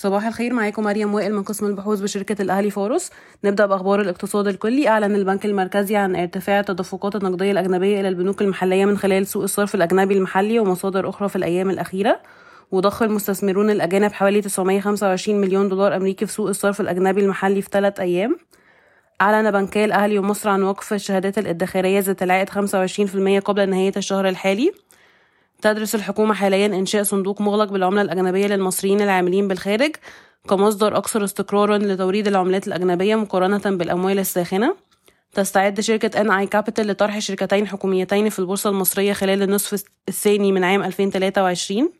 صباح الخير معاكم مريم وائل من قسم البحوث بشركة الأهلي فورس نبدأ بأخبار الاقتصاد الكلي. أعلن البنك المركزي عن ارتفاع التدفقات النقدية الأجنبية إلى البنوك المحلية من خلال سوق الصرف الأجنبي المحلي ومصادر أخرى في الأيام الأخيرة. وضخ المستثمرون الأجانب حوالي 925 مليون دولار أمريكي في سوق الصرف الأجنبي المحلي في ثلاث أيام. أعلن بنكي الأهلي ومصر عن وقف الشهادات الادخارية ذات العائد 25% قبل نهاية الشهر الحالي. تدرس الحكومة حاليا إنشاء صندوق مغلق بالعملة الأجنبية للمصريين العاملين بالخارج كمصدر أكثر استقرارا لتوريد العملات الأجنبية مقارنة بالأموال الساخنة. تستعد شركة ان اي كابيتال لطرح شركتين حكوميتين في البورصة المصرية خلال النصف الثاني من عام 2023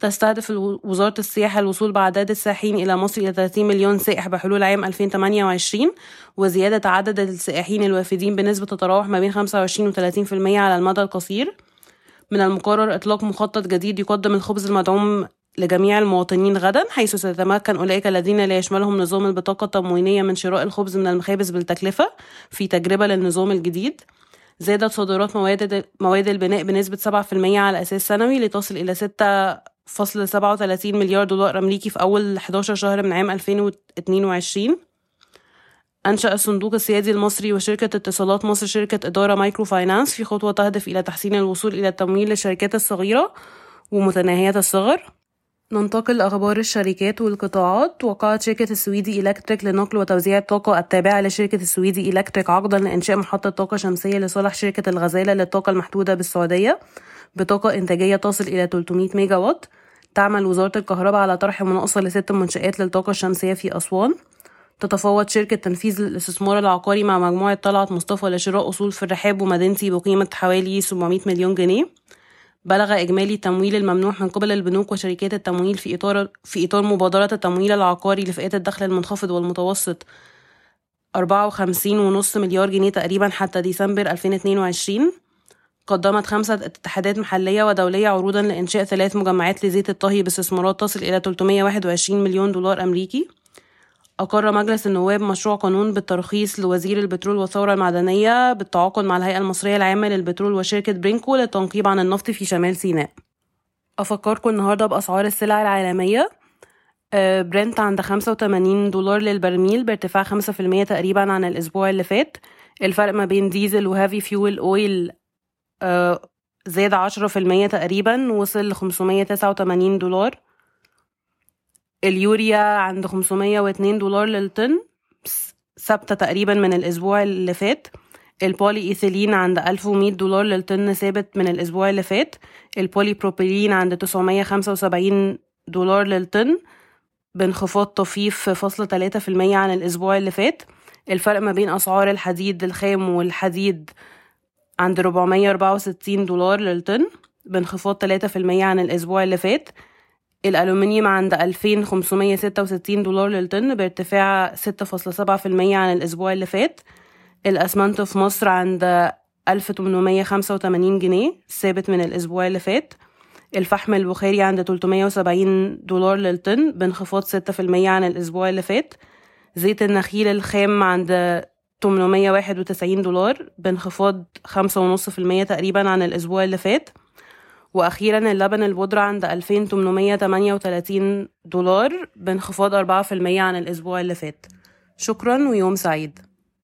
تستهدف وزارة السياحة الوصول بعدد السائحين إلى مصر إلى 30 مليون سائح بحلول عام 2028 وزيادة عدد السائحين الوافدين بنسبة تتراوح ما بين 25 و 30% على المدى القصير. من المقرر إطلاق مخطط جديد يقدم الخبز المدعوم لجميع المواطنين غدا حيث سيتمكن أولئك الذين لا يشملهم نظام البطاقة التموينية من شراء الخبز من المخابز بالتكلفة في تجربة للنظام الجديد. زادت صادرات مواد مواد البناء بنسبة 7% على أساس سنوي لتصل إلى 6.37 مليار دولار أمريكي في أول 11 شهر من عام 2022 أنشأ الصندوق السيادي المصري وشركة اتصالات مصر شركة إدارة microfinance في خطوة تهدف إلى تحسين الوصول إلى التمويل للشركات الصغيرة ومتناهية الصغر. ننتقل لأخبار الشركات والقطاعات. وقعت شركة السويدي Electric لنقل وتوزيع الطاقة التابعة لشركة السويدي Electric عقدا لإنشاء محطة طاقة شمسية لصالح شركة الغزالة للطاقة المحدودة بالسعودية بطاقة إنتاجية تصل إلى 300 ميجا وات تعمل وزارة الكهرباء على طرح مناقصة لست منشآت للطاقة الشمسية في أسوان. تتفاوض شركة تنفيذ الاستثمار العقاري مع مجموعة طلعت مصطفى لشراء أصول في الرحاب ومدينتي بقيمة حوالي 700 مليون جنيه. بلغ إجمالي التمويل الممنوح من قبل البنوك وشركات التمويل في إطار في إطار مبادرة التمويل العقاري لفئات الدخل المنخفض والمتوسط. أربعة وخمسين ونص مليار جنيه تقريبا حتى ديسمبر 2022 قدمت خمسة اتحادات محلية ودولية عروضا لإنشاء ثلاث مجمعات لزيت الطهي باستثمارات تصل إلى 321 مليون دولار أمريكي. أقر مجلس النواب مشروع قانون بالترخيص لوزير البترول والثورة المعدنية بالتعاقد مع الهيئة المصرية العامة للبترول وشركة برينكو للتنقيب عن النفط في شمال سيناء. أفكركم النهاردة بأسعار السلع العالمية. آه، برنت عند 85 دولار للبرميل بارتفاع 5% تقريبا عن الأسبوع اللي فات. الفرق ما بين ديزل و heavy fuel oil آه، زاد 10% تقريبا وصل ل 589 دولار. اليوريا عند 502 دولار للطن ثابتة تقريبا من الأسبوع اللي فات. البولي إيثيلين عند 1100 دولار للطن ثابت من الأسبوع اللي فات. البولي بروبيلين عند 975 دولار للطن. بانخفاض طفيف فاصلة في المية عن الأسبوع اللي فات. الفرق ما بين أسعار الحديد الخام والحديد عند 464 دولار للطن. بانخفاض تلاتة في المية عن الأسبوع اللي فات. الألومنيوم عند 2566 دولار للطن بارتفاع 6.7% عن الأسبوع اللي فات. الأسمنت في مصر عند 1885 جنيه ثابت من الأسبوع اللي فات. الفحم البخاري عند 370 دولار للطن بانخفاض 6% عن الأسبوع اللي فات. زيت النخيل الخام عند 891 دولار بانخفاض 5.5% تقريبا عن الأسبوع اللي فات. وأخيرا اللبن البودرة عند 2838 دولار بانخفاض 4% عن الأسبوع اللي فات. شكرا ويوم سعيد.